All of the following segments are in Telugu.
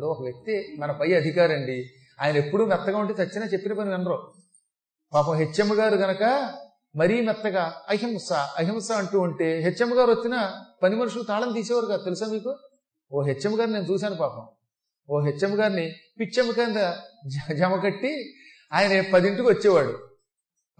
ఇప్పుడు ఒక వ్యక్తి మన పై అధికారి అండి ఆయన ఎప్పుడూ మెత్తగా ఉంటే చచ్చినా చెప్పిన పని వినరు. పాపం హెచ్ఎం గారు గనక మరీ మెత్తగా అహింస అహింస అంటూ ఉంటే హెచ్ఎం గారు వచ్చిన పని మనుషులు తాళం తీసేవారు కదా తెలుసా మీకు? ఓ హెచ్ఎం గారిని నేను చూశాను పాపం. ఓ హెచ్ఎం గారిని పిచ్చెమ్మ కింద జ- జమ కట్టి ఆయన పదింటికి వచ్చేవాడు.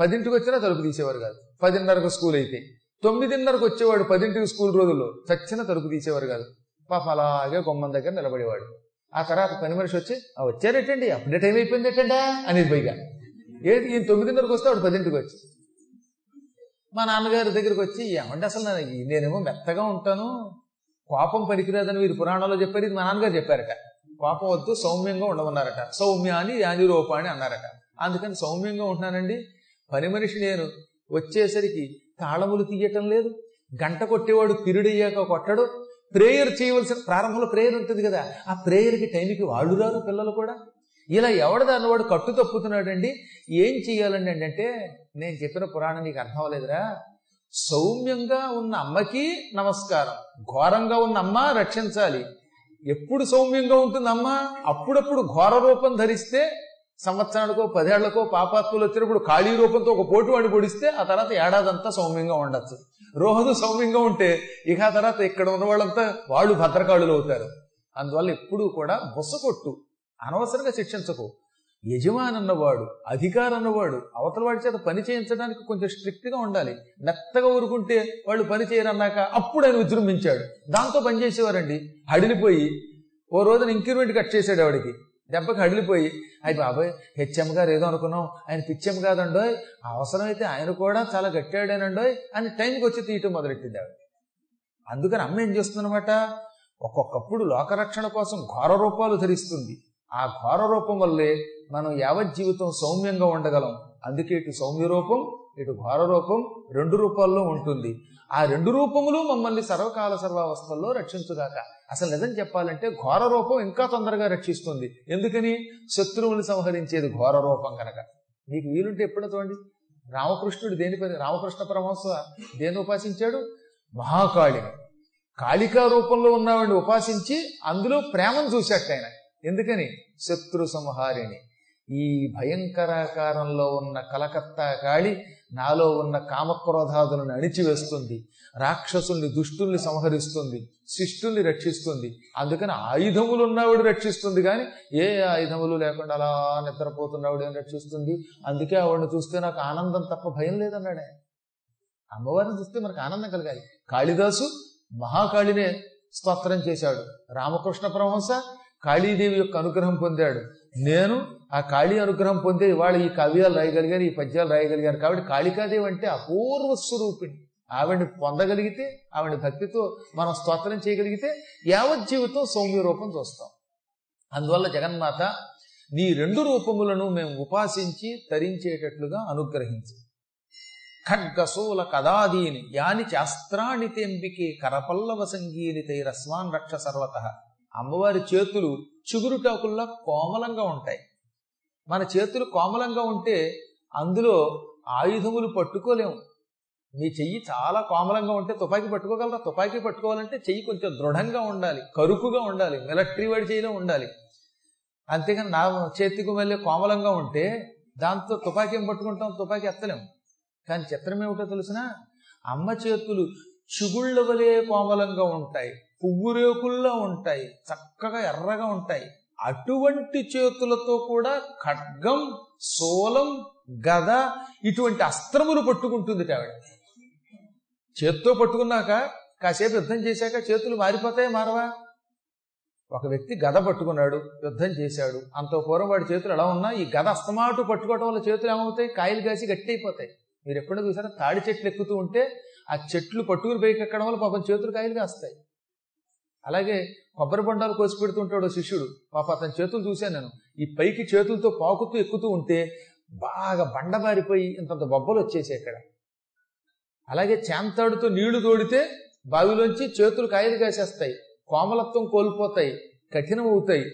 పదింటికి వచ్చినా తలుపు తీసేవారు కాదు. పదిన్నరకు స్కూల్ అయితే. తొమ్మిదిన్నరకు వచ్చేవాడు పదింటికి స్కూల్ రోజుల్లో. చచ్చిన తలుపు తీసేవారు కాదు. పాప అలాగే గొమ్మం దగ్గర నిలబడేవాడు. ఆ తర్వాత పని మనిషి వచ్చి "ఆ, వచ్చారేటండి? అప్పుడే టైం అయిపోయింది ఎట్టండా అనేది పైగా. ఏది ఈయన తొమ్మిదిన్నరకు వస్తే వాడు పదింటికి వచ్చి. మా నాన్నగారి దగ్గరికి వచ్చి ఏమంటే అసలు నేనేమో మెత్తగా ఉంటాను. కోపం పనికిరాదని వీరు పురాణంలో చెప్పారు. ఇది మా నాన్నగారు చెప్పారట. కోపం వద్దు సౌమ్యంగా ఉండమన్నారట. సౌమ్య అని యానిరూప అని అన్నారట. అందుకని సౌమ్యంగా ఉంటున్నానండి. పని మనిషి నేను వచ్చేసరికి తాళములు తీయటం లేదు. గంట కొట్టేవాడు పిరుడయ్యాక కొట్టడు. ప్రేయర్ చేయవలసిన ప్రారంభంలో ప్రేయర్ ఉంటుంది కదా ఆ ప్రేయర్కి టైంకి వాళ్ళు రారు పిల్లలు కూడా. ఇలా ఎవడదా అన్నవాడు కట్టు తప్పుతున్నాడండి. ఏం చేయాలండి అంటే నేను చెప్పిన పురాణం నీకు అర్థం అవ్వలేదురా. సౌమ్యంగా ఉన్న అమ్మకి నమస్కారం ఘోరంగా ఉన్న అమ్మ రక్షించాలి. ఎప్పుడు సౌమ్యంగా ఉంటుంది అమ్మ అప్పుడప్పుడు ఘోర రూపం ధరిస్తే సంవత్సరానికో పదేళ్ళకో పాపాత్ములు వచ్చినప్పుడు ఖాళీ రూపంతో ఒక పోటు వాడి పొడిస్తే ఆ తర్వాత ఏడాదంతా సౌమ్యంగా ఉండొచ్చు. రోజు సౌమ్యంగా ఉంటే ఇక ఆ తర్వాత ఇక్కడ ఉన్న వాళ్ళంతా వాళ్ళు భద్రకాళులు అవుతారు. అందువల్ల ఎప్పుడూ కూడా బొసకొట్టు అనవసరంగా శిక్షించకు. యజమాని అన్నవాడు అధికారం అన్నవాడు అవతల వాడి చేత పని చేయించడానికి కొంచెం స్ట్రిక్ట్గా ఉండాలి. మెత్తగా ఊరుకుంటే వాళ్ళు పని చేయరన్నాక అప్పుడు ఆయన విజృంభించాడు. దాంతో పని చేసేవారండి. హడిలిపోయి ఓ రోజున ఇంక్రిమెంట్ కట్ చేశాడు ఆవిడికి. దెబ్బకి హడిలిపోయి అయ్యి బాబాయ్ హెచ్ఎం గారు ఏదో అనుకున్నాం. ఆయన పిచ్చెం కాదండోయ్. అవసరమైతే ఆయన కూడా చాలా గట్టాడేనండోయ్ అని టైంకి వచ్చి తీయటం మొదలెట్టింది ఆవిడ. అందుకని అమ్మ ఏం చేస్తుందనమాట ఒక్కొక్కప్పుడు లోకరక్షణ కోసం ఘోర రూపాలు ధరిస్తుంది. ఆ ఘోర రూపం వల్లే మనం యావజ్జీవితం సౌమ్యంగా ఉండగలం. అందుకే ఇటు సౌమ్య రూపం ఇటు ఘోర రూపం రెండు రూపాల్లో ఉంటుంది. ఆ రెండు రూపములు మమ్మల్ని సర్వకాల సర్వావస్థల్లో రక్షించుగాక. అసలు నిజం చెప్పాలంటే ఘోర రూపం ఇంకా తొందరగా రక్షిస్తుంది. ఎందుకని? శత్రువుని సంహరించేది ఘోర రూపం కనుక. మీకు వీలుంటే ఎప్పుడో చూడండి రామకృష్ణుడు దేని రామకృష్ణ పరమహంస దేని ఉపాసించాడు? మహాకాళిని. కాళికా రూపంలో ఉన్నవాడిని ఉపాసించి అందులో ప్రేమను చూశాట ఆయన. ఎందుకని? శత్రు సంహారిణి. ఈ భయంకరాకారంలో ఉన్న కలకత్తా కాళి నాలో ఉన్న కామక్రోధాదులను అణిచివేస్తుంది. రాక్షసుల్ని దుష్టుల్ని సంహరిస్తుంది. శిష్టుల్ని రక్షిస్తుంది. అందుకని ఆయుధములు ఉన్నవాడు రక్షిస్తుంది కానీ ఏ ఆయుధములు లేకుండా అలా నిద్రపోతున్నవాడు ఏం రక్షిస్తుంది? అందుకే ఆవిడని చూస్తే నాకు ఆనందం తప్ప భయం లేదన్నాడే. అమ్మవారిని చూస్తే మనకు ఆనందం కలగాలి. కాళిదాసు మహాకాళినే స్తోత్రం చేశాడు. రామకృష్ణ పరమహంస కాళీదేవి యొక్క అనుగ్రహం పొందాడు. నేను ఆ కాళీ అనుగ్రహం పొందే ఇవాళ ఈ కవ్యాలు రాయగలిగారు ఈ పద్యాలు రాయగలిగారు కాబట్టి కాళికాదేవి అంటే అపూర్వ స్వరూపిణి. ఆవిడని పొందగలిగితే ఆవిడ భక్తితో మనం స్తోత్రం చేయగలిగితే యావత్ జీవితం సౌమ్య రూపం చూస్తాం. అందువల్ల జగన్మాత నీ రెండు రూపములను మేము ఉపాసించి తరించేటట్లుగా అనుగ్రహించు. ఖడ్గసూల కదాదీని యాని శాస్త్రాణి తెంపికి కరపల్లవ సంగీని తైరస్మాన్ రక్ష సర్వత. అమ్మవారి చేతులు చిగురుటాకుల్లా కోమలంగా ఉంటాయి. మన చేతులు కోమలంగా ఉంటే అందులో ఆయుధములు పట్టుకోలేము. మీ చెయ్యి చాలా కోమలంగా ఉంటే తుపాకీ పట్టుకోగలరా? తుపాకీ పట్టుకోవాలంటే చెయ్యి కొంచెం దృఢంగా ఉండాలి కరుకుగా ఉండాలి మిలిటరీ వాడి చేయిలో ఉండాలి. అంతేకాని నా చేతికి మళ్ళీ కోమలంగా ఉంటే దాంతో తుపాకీ ఏం పట్టుకుంటాం? తుపాకీ ఎత్తలేం కానీ చిత్రం ఏమిటో తెలిసిన? అమ్మ చేతులు చిగుళ్ళ వలె కోమలంగా ఉంటాయి పువ్వు రేకుల్లో ఉంటాయి చక్కగా ఎర్రగా ఉంటాయి. అటువంటి చేతులతో కూడా ఖడ్గం సోలం గద ఇటువంటి అస్త్రములు పట్టుకుంటుంది ఆవిడ. చేత్తో పట్టుకున్నాక కాసేపు యుద్ధం చేశాక చేతులు మారిపోతాయి మారవా? ఒక వ్యక్తి గద పట్టుకున్నాడు యుద్ధం చేశాడు. అంత పూర్వం వాడి చేతులు ఎలా ఉన్నా ఈ గద అస్తమాటు పట్టుకోవడం వల్ల చేతులు ఏమవుతాయి? కాయలు కాసి గట్టి అయిపోతాయి మీరు ఎప్పుడైనా చూసారా? తాడి చెట్లు ఎక్కుతూ ఉంటే ఆ చెట్లు పట్టుకుని పైకి ఎక్కడం వల్ల పాపం చేతులు కాయలు కాస్తాయి. అలాగే కొబ్బరి బొండాలు కోసి పెడుతుంటాడు శిష్యుడు. పాప అతని చేతులు చూశాను నేను. ఈ పైకి చేతులతో పాకుతూ ఎక్కుతూ ఉంటే బాగా బండబారిపోయి ఇంతంత బొబ్బలు వచ్చేసాయి ఇక్కడ అలాగే చేంతాడుతో నీళ్ళు తోడితే బావిలోంచి చేతులు కాయలు కాసేస్తాయి. కోమలత్వం కోల్పోతాయి. కఠినం అవుతాయి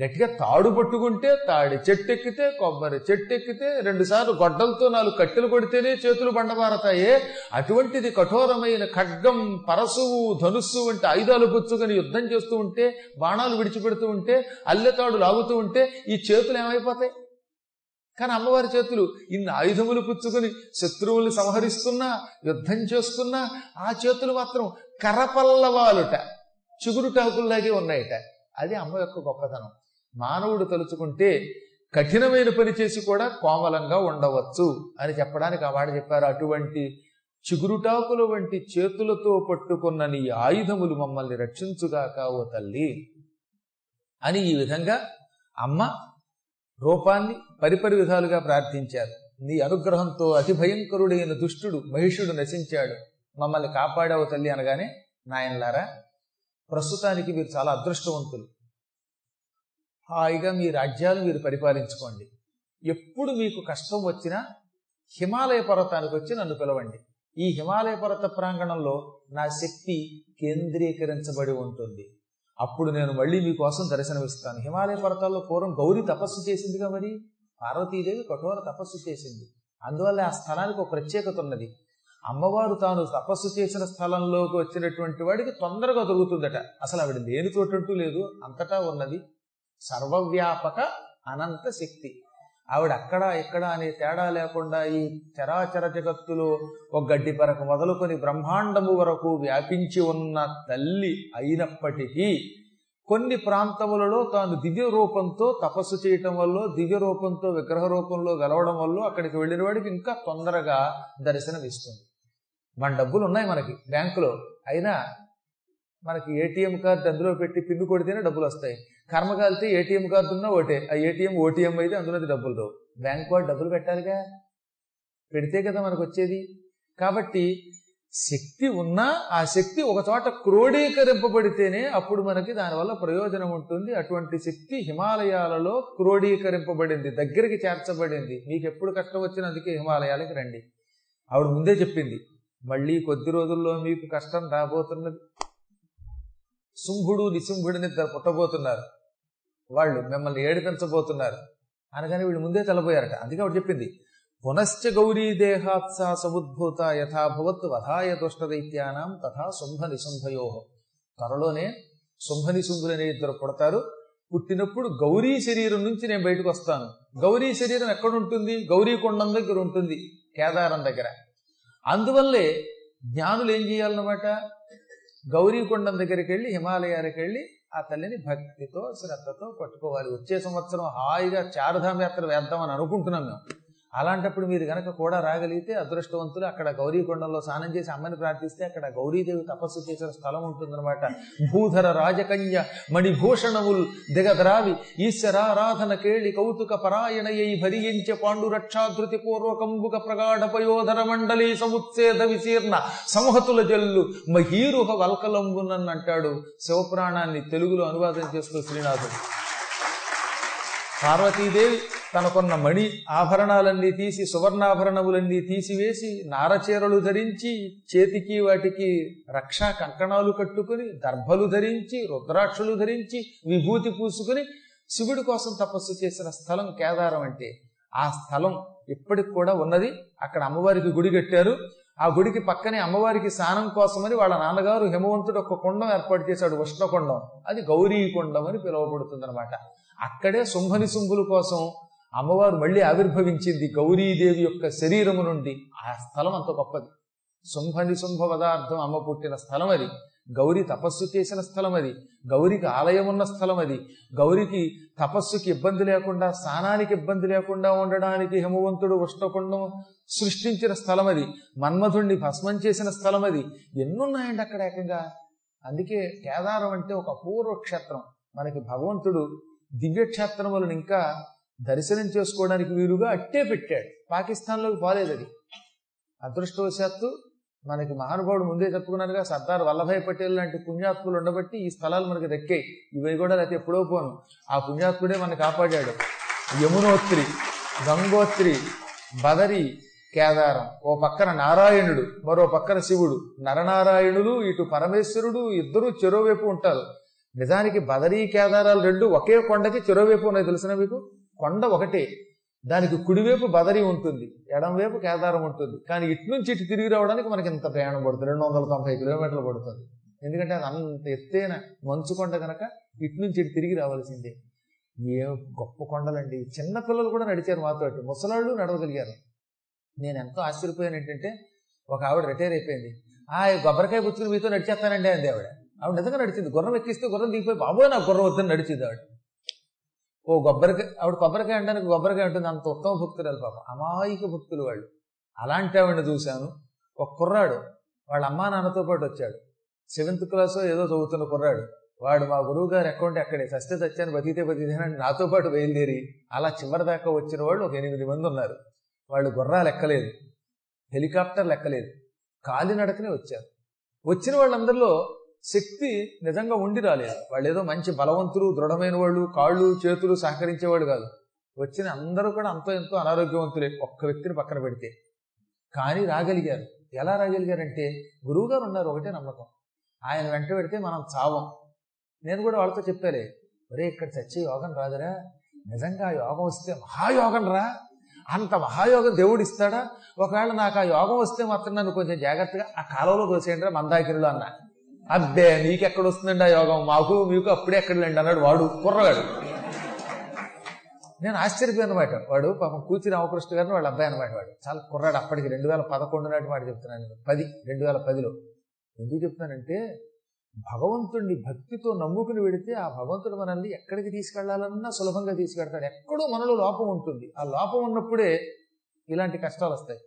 గట్టిగా తాడు పట్టుకుంటే తాడి చెట్టు ఎక్కితే కొబ్బరి చెట్టు ఎక్కితే రెండుసార్లు గొడ్డలతో నాలుగు కట్టెలు కొడితేనే చేతులు బండబారతాయే. అటువంటిది కఠోరమైన ఖడ్గం పరశువు ధనుస్సు వంటి ఆయుధాలు పుచ్చుకొని యుద్ధం చేస్తూ ఉంటే బాణాలు విడిచిపెడుతూ ఉంటే అల్లెతాడు లాగుతూ ఉంటే ఈ చేతులు ఏమైపోతాయి? కానీ అమ్మవారి చేతులు ఇన్ని ఆయుధములు పుచ్చుకొని శత్రువుల్ని సంహరిస్తున్నా యుద్ధం చేస్తున్నా ఆ చేతులు మాత్రం కరపల్లవాలుట చిగురుటాకుల్లాగే ఉన్నాయట. అది అమ్మ యొక్క గొప్పతనం. మానవుడు తలుచుకుంటే కఠినమైన పని చేసి కూడా కోమలంగా ఉండవచ్చు అని చెప్పడానికి ఆ మాట చెప్పారు. అటువంటి చిగురుటాకుల వంటి చేతులతో పట్టుకున్న నీ ఆయుధములు మమ్మల్ని రక్షించుగాక ఓ తల్లి అని ఈ విధంగా అమ్మ రూపాన్ని పరిపరి విధాలుగా ప్రార్థించారు. నీ అనుగ్రహంతో అతి భయంకరుడైన దుష్టుడు మహిషుడు నశించాడు. మమ్మల్ని కాపాడావు తల్లి అనగానే నాయనలారా ప్రస్తుతానికి మీరు చాలా అదృష్టవంతులు. హాయిగా మీ రాజ్యాలు మీరు పరిపాలించుకోండి. ఎప్పుడు మీకు కష్టం వచ్చినా హిమాలయ పర్వతానికి వచ్చి నన్ను పిలవండి. ఈ హిమాలయ పర్వత ప్రాంగణంలో నా శక్తి కేంద్రీకరించబడి ఉంటుంది. అప్పుడు నేను మళ్ళీ మీకోసం దర్శనమిస్తాను. హిమాలయ పర్వతాల్లో పూర్వం గౌరీ తపస్సు చేసిందిగా మరి? పార్వతీదేవి కఠోర తపస్సు చేసింది. అందువల్ల ఆ స్థలానికి ఒక ప్రత్యేకత ఉన్నది. అమ్మవారు తాను తపస్సు చేసిన స్థలంలోకి వచ్చినటువంటి వాడికి తొందరగా దొరుకుతుందట. అసలు ఆవిడ లేని చోటంటూ లేదు. అంతటా ఉన్నది. సర్వవ్యాపక అనంత శక్తి. ఆవిడ అక్కడ ఇక్కడ అనే తేడా లేకుండా ఈ చరాచర జగత్తులో ఒక గడ్డి పరక మొదలుకొని బ్రహ్మాండము వరకు వ్యాపించి ఉన్న తల్లి అయినప్పటికీ కొన్ని ప్రాంతములలో తాను దివ్య రూపంతో తపస్సు చేయటం వల్ల దివ్య రూపంతో విగ్రహ రూపంలో వెలవడం వల్ల అక్కడికి వెళ్ళిన వాడికి ఇంకా తొందరగా దర్శనం ఇస్తుంది మన డబ్బులు ఉన్నాయి మనకి బ్యాంకులో. అయినా మనకి ఏటీఎం కార్డు అందులో పెట్టి పిన్ను కొడితేనే డబ్బులు వస్తాయి. కర్మ కాలితే ఏటీఎం కార్డు ఉన్నా ఓటే ఆ ఏటీఎం ఓటీఎం అయితే అందులో డబ్బులు రావు. బ్యాంక్ వాడు డబ్బులు పెట్టాలిగా? పెడితే కదా మనకు వచ్చేది. కాబట్టి శక్తి ఉన్నా ఆ శక్తి ఒక చోట క్రోడీకరింపబడితేనే అప్పుడు మనకి దానివల్ల ప్రయోజనం ఉంటుంది. అటువంటి శక్తి హిమాలయాలలో క్రోడీకరింపబడింది. దగ్గరికి చేర్చబడింది. మీకు ఎప్పుడు కష్టం వచ్చినా అందుకే హిమాలయాలకి రండి. ఆవిడ ముందే చెప్పింది మళ్ళీ కొద్ది రోజుల్లో మీకు కష్టం రాబోతున్నది. శుంభుడు నిశుంభుడిని ఇద్దరు పుట్టబోతున్నారు. వాళ్ళు మిమ్మల్ని ఏడిపించబోతున్నారు. అనగానే వీళ్ళు ముందే తెలబోయారట అందుకే ఆవిడ చెప్పింది పునశ్చ గౌరీ దేహాత్సా సముద్భూత యథాభవత్ వధాయ దుష్టదైత్యానం తథా శుంభ నిశుంభయో. త్వరలోనే శుంభ నిశుంభులనే ఇద్దరు పుడతారు. పుట్టినప్పుడు గౌరీ శరీరం నుంచి నేను బయటకు వస్తాను. గౌరీ శరీరం ఎక్కడ ఉంటుంది? గౌరీ కొండం దగ్గర ఉంటుంది కేదారం దగ్గర. అందువల్లే జ్ఞానులు ఏం చేయాలన్నమాట? గౌరీకొండం దగ్గరికి వెళ్ళి హిమాలయాలకు వెళ్ళి ఆ తల్లిని భక్తితో శ్రద్ధతో పట్టుకోవాలి. వచ్చే సంవత్సరం హాయిగా చారుధామ యాత్ర వేద్దామని అనుకుంటున్నాం మేము. అలాంటప్పుడు మీరు గనక కూడా రాగలిగితే అదృష్టవంతులు అక్కడ గౌరీకొండంలో స్నానం చేసి అమ్మని ప్రార్థిస్తే అక్కడ గౌరీదేవి తపస్సు చేసిన స్థలం ఉంటుందన్నమాట. భూధర రాజకన్య మణిభూషణముల్ దిగద్రావి ఈశ్వరారాధన కేళి కౌతుక పరాయణయై భరించ పాండురక్షాధృతి పూర్వకంబుక ప్రగాఢ పయోధర మండలి సముత్సేద విశీర్ణ సంహతుల జల్లు మహీరుహ వల్కలంబునన్ అంటాడు. శివపురాణాన్ని తెలుగులో అనువాదం చేస్తూ శ్రీనాథుడు. పార్వతీదేవి తనకున్న మణి ఆభరణాలన్నీ తీసి సువర్ణాభరణములన్నీ తీసివేసి నారచీరలు ధరించి చేతికి వాటికి రక్షా కంకణాలు కట్టుకుని దర్భలు ధరించి రుద్రాక్షలు ధరించి విభూతి పూసుకుని శివుడి కోసం తపస్సు చేసిన స్థలం కేదారం అంటే ఆ స్థలం ఇప్పటికి కూడా ఉన్నది. అక్కడ అమ్మవారికి గుడి కట్టారు. ఆ గుడికి పక్కనే అమ్మవారికి స్నానం కోసమని వాళ్ళ నాన్నగారు హిమవంతుడు ఒక కుండం ఏర్పాటు చేశాడు ఉష్ణకుండం. అది గౌరీ కుండం అని పిలువబడుతుంది అనమాట అక్కడే శుంభని శుంభుల కోసం అమ్మవారు మళ్ళీ ఆవిర్భవించింది గౌరీదేవి యొక్క శరీరము నుండి. ఆ స్థలం అంత గొప్పది. శుంభని శుంభ పదార్థం అమ్మ పుట్టిన స్థలం అది. గౌరీ తపస్సు చేసిన స్థలం అది. గౌరికి ఆలయం ఉన్న స్థలం అది. గౌరికి తపస్సుకి ఇబ్బంది లేకుండా స్నానానికి ఇబ్బంది లేకుండా ఉండడానికి హిమవంతుడు ఉష్ణకుండం సృష్టించిన స్థలం అది. మన్మధుణ్ణి భస్మం చేసిన స్థలం అది. ఎన్నున్నాయండి అక్కడ ఏకంగా? అందుకే కేదారం అంటే ఒక అపూర్వ క్షేత్రం. మనకి భగవంతుడు దివ్యక్షేత్రములను ఇంకా దర్శనం చేసుకోవడానికి వీలుగా అట్టే పెట్టాడు. పాకిస్తాన్లోకి పోలేదు అది. అదృష్టవశాత్తు మనకి మహానుభావుడు ముందే చెప్పుకున్నారుగా సర్దార్ వల్లభాయ్ పటేల్ లాంటి పుణ్యాత్ములు ఉండబట్టి ఈ స్థలాలు మనకి దక్కాయి. ఇవి కూడా అయితే ఎప్పుడో పోను. ఆ పుణ్యాత్ముడే మనకు కాపాడాడు. యమునోత్రి గంగోత్రి బదరి కేదారం. ఓ పక్కన నారాయణుడు మరో పక్కన శివుడు. నరనారాయణులు ఇటు పరమేశ్వరుడు ఇద్దరు చెరోవైపు ఉంటారు. నిజానికి బదరీ కేదారాలు రెండు ఒకే కొండకి చెరోవైపు ఉన్నాయి. తెలిసిన మీకు? కొండ ఒకటే. దానికి కుడివైపు బదరి ఉంటుంది ఎడంవైపు కేదారం ఉంటుంది. కానీ ఇటు నుంచి ఇటు తిరిగి రావడానికి మనకి ఇంత ప్రయాణం పడుతుంది. రెండు వందల తొంభై కిలోమీటర్లు పడుతుంది. ఎందుకంటే అది అంత ఎత్తైన మంచు కొండ కనుక ఇటు నుంచి ఇటు తిరిగి రావాల్సిందే. ఏ గొప్ప కొండలండి. చిన్న పిల్లలు కూడా నడిచారు మాతో అటు. ముసలాళ్ళు నడవగలిగారు. నేను ఎంతో ఆశ్చర్యపోయాను ఏంటంటే ఒక ఆవిడ రిటైర్ అయిపోయింది. ఆ కొబ్బరికాయ పుచ్చుకుని మీతో నడిచేస్తానండి అంది ఆవిడ. ఆవిడ నిజంగా నడిచింది. గుర్రం ఎక్కిస్తే గుర్రం దిగిపోయి బాబోయ్ నాకు గుర్రం వద్దని నడిచింది ఆవిడ. ఓ కొబ్బరికాయ ఆవిడ కొబ్బరికాయ అంటానికి కొబ్బరికాయ ఉంటుంది అంత ఉత్తమ భక్తురాలు పాపం. అమాయక భక్తులు వాళ్ళు. అలాంటి ఆవిడని చూశాను. ఒక కుర్రాడు వాళ్ళ అమ్మా నాన్నతో పాటు వచ్చాడు. సెవెంత్ క్లాస్ ఏదో చదువుతున్న కుర్రాడు. వాడు మా గురువు గారు అకౌంట్ అక్కడే సస్తే సత్యాన్ని బతికితే బతికితే అని నాతో పాటు బయలుదేరి అలా చివరి దాకా వచ్చిన వాళ్ళు ఒక ఎనిమిది మంది ఉన్నారు. వాళ్ళు గుర్రాలు ఎక్కలేదు హెలికాప్టర్లు ఎక్కలేదు కాలినడకనే వచ్చారు. వచ్చిన వాళ్ళందరిలో శక్తి నిజంగా ఉండి రాలేదు. వాళ్ళు ఏదో మంచి బలవంతులు దృఢమైన వాళ్ళు కాళ్ళు చేతులు సహకరించేవాళ్ళు కాదు. వచ్చిన అందరూ కూడా అంతో ఎంతో అనారోగ్యవంతులే. ఒక్క వ్యక్తిని పక్కన పెడితే. కానీ రాగలిగారు. ఎలా రాగలిగారంటే గురువుగారు ఉన్నారు ఒకటే నమ్మకం. ఆయన వెంట పెడితే మనం చావం. నేను కూడా వాళ్ళతో చెప్పాలే ఒరే ఇక్కడ చచ్చే యోగం రాదురా. నిజంగా ఆ యోగం వస్తే మహాయోగం రా. అంత మహాయోగం దేవుడు ఇస్తాడా? ఒకవేళ నాకు ఆ యోగం వస్తే మాత్రం నన్ను కొంచెం జాగ్రత్తగా ఆ కాలంలో తోసేయండి రా మందాకిరిలో అన్నా. అబ్బే నీకెక్కడ వస్తుందండి ఆ యోగం? మాకు మీకు అప్పుడే ఎక్కడలేండి అన్నాడు వాడు కుర్రగాడు. నేను ఆశ్చర్యపోయాను అనమాట వాడు పాపం కూచి రామకృష్ణ గారిని వాళ్ళ అబ్బాయి అనమాట వాడు. చాలా కుర్రాడు అప్పటికి రెండు వేల పదకొండు నాటి మాట చెప్తున్నాను నేను. పది రెండు వేల పదిలో. ఎందుకు చెప్తున్నానంటే భగవంతుడిని భక్తితో నమ్ముకుని వెడితే ఆ భగవంతుడు మనల్ని ఎక్కడికి తీసుకెళ్ళాలన్నా సులభంగా తీసుకెళ్తాడు ఎక్కడో మనలో లోపం ఉంటుంది. ఆ లోపం ఉన్నప్పుడే ఇలాంటి కష్టాలు వస్తాయి.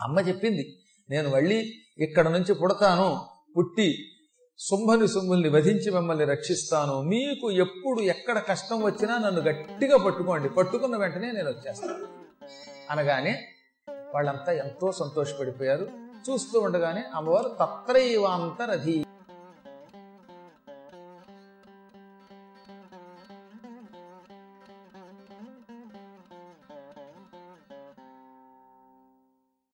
అమ్మ చెప్పింది నేను మళ్ళీ ఇక్కడ నుంచి పుడతాను. పుట్టి శుంభని శుంభుల్ని వధించి మిమ్మల్ని రక్షిస్తాను. మీకు ఎప్పుడు ఎక్కడ కష్టం వచ్చినా నన్ను గట్టిగా పట్టుకోండి. పట్టుకున్న వెంటనే నేను వచ్చేస్తాను. అనగానే వాళ్ళంతా ఎంతో సంతోషపడిపోయారు. చూస్తూ ఉండగానే అమ్మవారు తత్రైవాంతరధీ